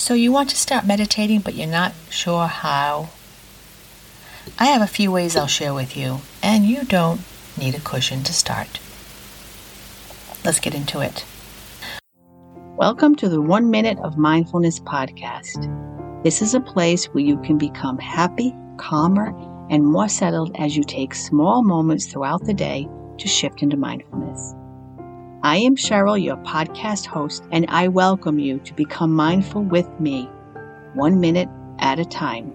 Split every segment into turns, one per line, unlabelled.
So you want to start meditating, but you're not sure how? I have a few ways I'll share with you, and you don't need a cushion to start. Let's get into it. Welcome to the One Minute of Mindfulness podcast. This is a place where you can become happy, calmer, and more settled as you take small moments throughout the day to shift into mindfulness. I am Cheryl, your podcast host, and I welcome you to become mindful with me, one minute at a time.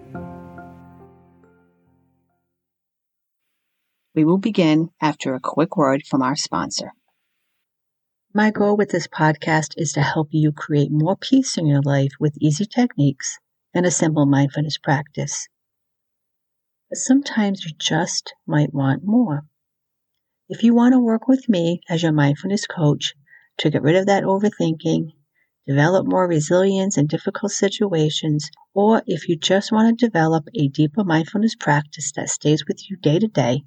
We will begin after a quick word from our sponsor. My goal with this podcast is to help you create more peace in your life with easy techniques and a simple mindfulness practice. But sometimes you just might want more. If you want to work with me as your mindfulness coach to get rid of that overthinking, develop more resilience in difficult situations, or if you just want to develop a deeper mindfulness practice that stays with you day to day,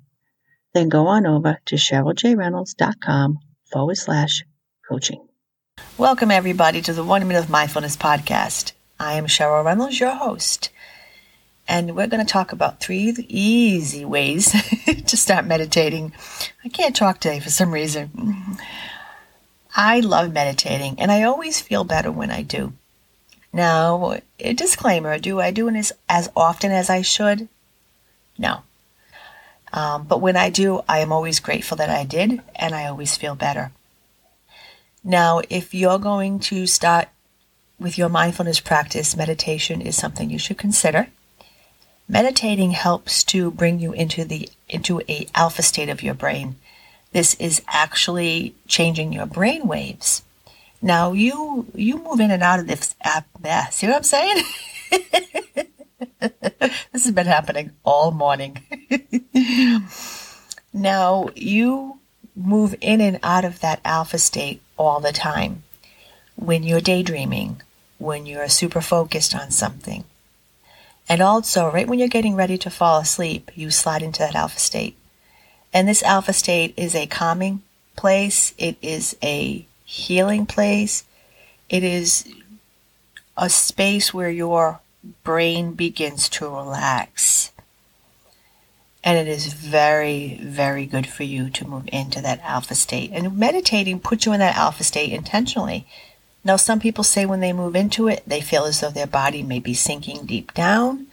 then go on over to CherylJReynolds.com forward slash coaching. Welcome, everybody, to the One Minute of Mindfulness podcast. I am Cheryl Reynolds, your host and we're going to talk about three easy ways to start meditating. I can't talk today for some reason. I love meditating, and I always feel better when I do. Now, a disclaimer do I do it as, as often as I should? No. Um, but when I do, I am always grateful that I did, and I always feel better. Now, if you're going to start with your mindfulness practice, meditation is something you should consider. Meditating helps to bring you into the into a alpha state of your brain. This is actually changing your brain waves. Now you you move in and out of this app. Yeah, see what I'm saying? this has been happening all morning. now you move in and out of that alpha state all the time. When you're daydreaming, when you're super focused on something, and also, right when you're getting ready to fall asleep, you slide into that alpha state. And this alpha state is a calming place, it is a healing place, it is a space where your brain begins to relax. And it is very, very good for you to move into that alpha state. And meditating puts you in that alpha state intentionally. Now, some people say when they move into it, they feel as though their body may be sinking deep down.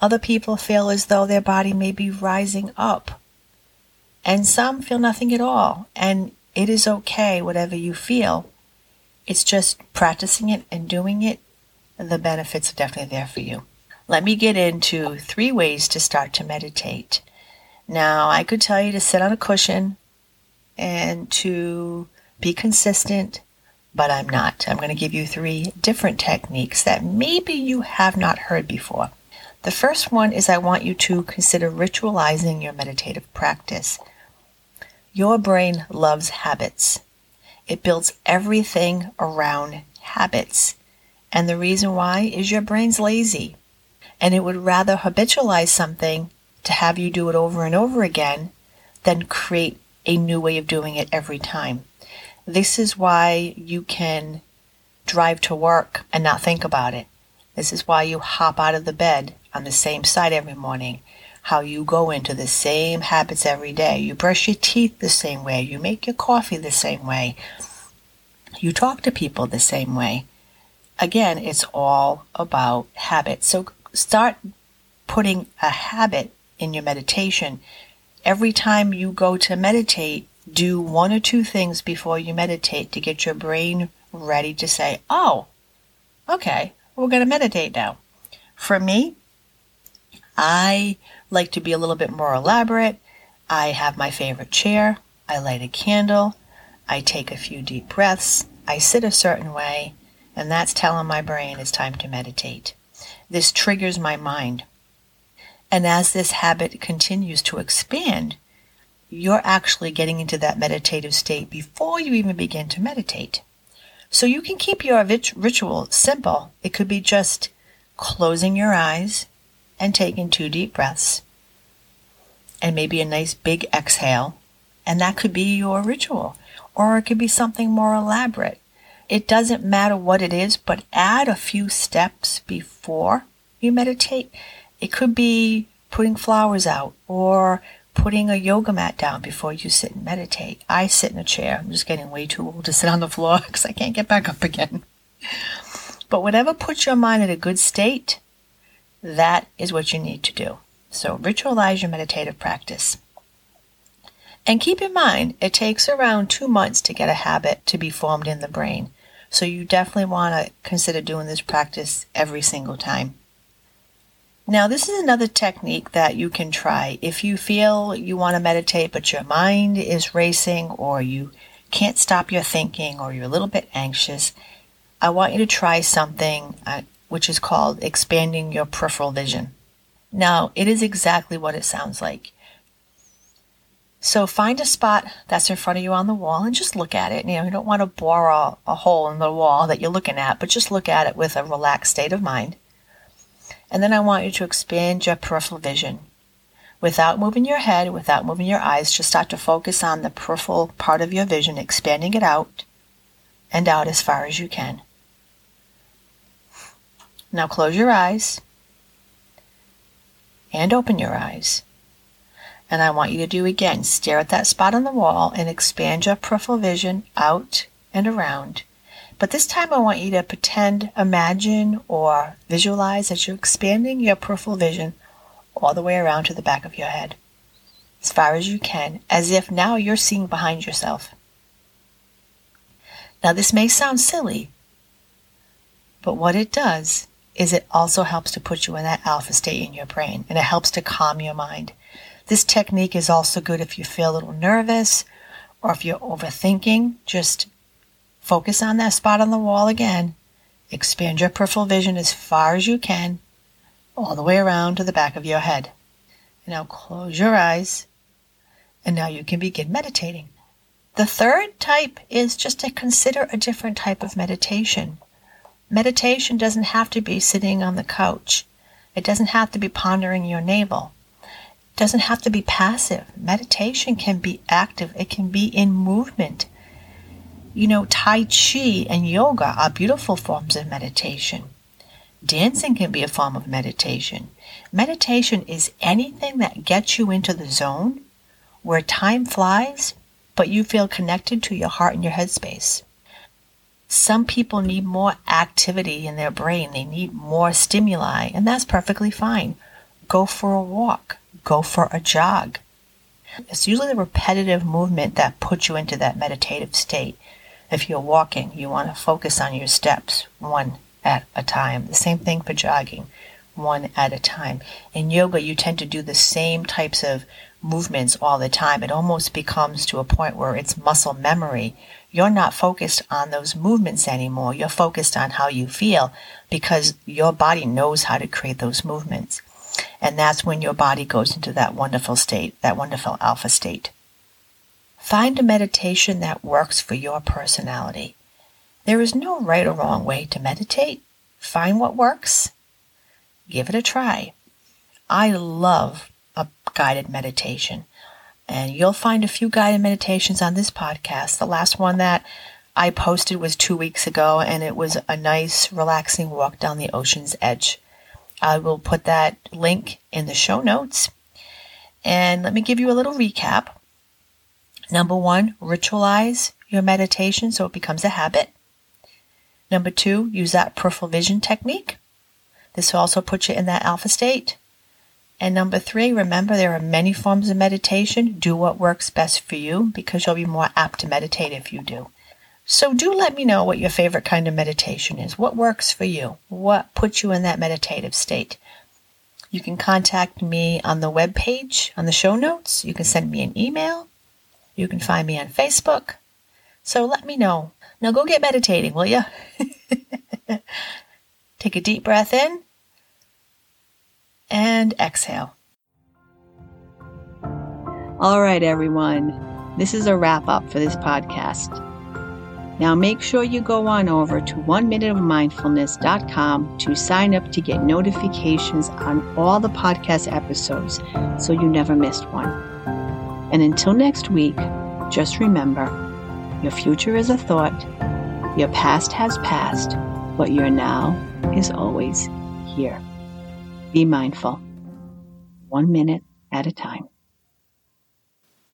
Other people feel as though their body may be rising up. And some feel nothing at all. And it is okay, whatever you feel. It's just practicing it and doing it. The benefits are definitely there for you. Let me get into three ways to start to meditate. Now, I could tell you to sit on a cushion and to be consistent but I'm not. I'm going to give you three different techniques that maybe you have not heard before. The first one is I want you to consider ritualizing your meditative practice. Your brain loves habits. It builds everything around habits. And the reason why is your brain's lazy. And it would rather habitualize something to have you do it over and over again than create a new way of doing it every time. This is why you can drive to work and not think about it. This is why you hop out of the bed on the same side every morning. How you go into the same habits every day. You brush your teeth the same way. You make your coffee the same way. You talk to people the same way. Again, it's all about habits. So start putting a habit in your meditation. Every time you go to meditate, do one or two things before you meditate to get your brain ready to say, oh, okay, we're going to meditate now. For me, I like to be a little bit more elaborate. I have my favorite chair. I light a candle. I take a few deep breaths. I sit a certain way, and that's telling my brain it's time to meditate. This triggers my mind. And as this habit continues to expand, you're actually getting into that meditative state before you even begin to meditate. So you can keep your ritual simple. It could be just closing your eyes and taking two deep breaths and maybe a nice big exhale. And that could be your ritual. Or it could be something more elaborate. It doesn't matter what it is, but add a few steps before you meditate. It could be putting flowers out or putting a yoga mat down before you sit and meditate. I sit in a chair. I'm just getting way too old to sit on the floor because I can't get back up again. But whatever puts your mind in a good state, that is what you need to do. So ritualize your meditative practice. And keep in mind, it takes around two months to get a habit to be formed in the brain. So you definitely want to consider doing this practice every single time. Now, this is another technique that you can try. If you feel you want to meditate, but your mind is racing, or you can't stop your thinking, or you're a little bit anxious, I want you to try something uh, which is called expanding your peripheral vision. Now, it is exactly what it sounds like. So find a spot that's in front of you on the wall and just look at it. You know, you don't want to bore a, a hole in the wall that you're looking at, but just look at it with a relaxed state of mind. And then I want you to expand your peripheral vision. Without moving your head, without moving your eyes, just start to focus on the peripheral part of your vision, expanding it out and out as far as you can. Now close your eyes and open your eyes. And I want you to do again stare at that spot on the wall and expand your peripheral vision out and around. But this time I want you to pretend, imagine, or visualize that you're expanding your peripheral vision all the way around to the back of your head, as far as you can, as if now you're seeing behind yourself. Now, this may sound silly, but what it does is it also helps to put you in that alpha state in your brain and it helps to calm your mind. This technique is also good if you feel a little nervous or if you're overthinking. Just focus on that spot on the wall again. Expand your peripheral vision as far as you can, all the way around to the back of your head. Now close your eyes, and now you can begin meditating. The third type is just to consider a different type of meditation. Meditation doesn't have to be sitting on the couch. It doesn't have to be pondering your navel It doesn't have to be passive. Meditation can be active, it can be in movement. You know, Tai Chi and yoga are beautiful forms of meditation. Dancing can be a form of meditation. Meditation is anything that gets you into the zone where time flies, but you feel connected to your heart and your headspace. Some people need more activity in their brain, they need more stimuli, and that's perfectly fine. Go for a walk, go for a jog. It's usually the repetitive movement that puts you into that meditative state. If you're walking, you want to focus on your steps one at a time. The same thing for jogging, one at a time. In yoga, you tend to do the same types of movements all the time. It almost becomes to a point where it's muscle memory. You're not focused on those movements anymore. You're focused on how you feel because your body knows how to create those movements. And that's when your body goes into that wonderful state, that wonderful alpha state. Find a meditation that works for your personality. There is no right or wrong way to meditate. Find what works. Give it a try. I love a guided meditation. And you'll find a few guided meditations on this podcast. The last one that I posted was two weeks ago, and it was a nice, relaxing walk down the ocean's edge. I will put that link in the show notes. And let me give you a little recap. Number one, ritualize your meditation so it becomes a habit. Number two, use that peripheral vision technique. This will also put you in that alpha state. And number three, remember there are many forms of meditation. Do what works best for you because you'll be more apt to meditate if you do. So do let me know what your favorite kind of meditation is. What works for you? What puts you in that meditative state? You can contact me on the web page, on the show notes. You can send me an email. You can find me on Facebook. So let me know. Now go get meditating, will you? Take a deep breath in and exhale. All right, everyone. This is a wrap up for this podcast. Now make sure you go on over to one minute of oneminuteofmindfulness.com to sign up to get notifications on all the podcast episodes so you never missed one. And until next week, just remember your future is a thought,
Your past has passed, but your now is always here. Be mindful, one minute at a time.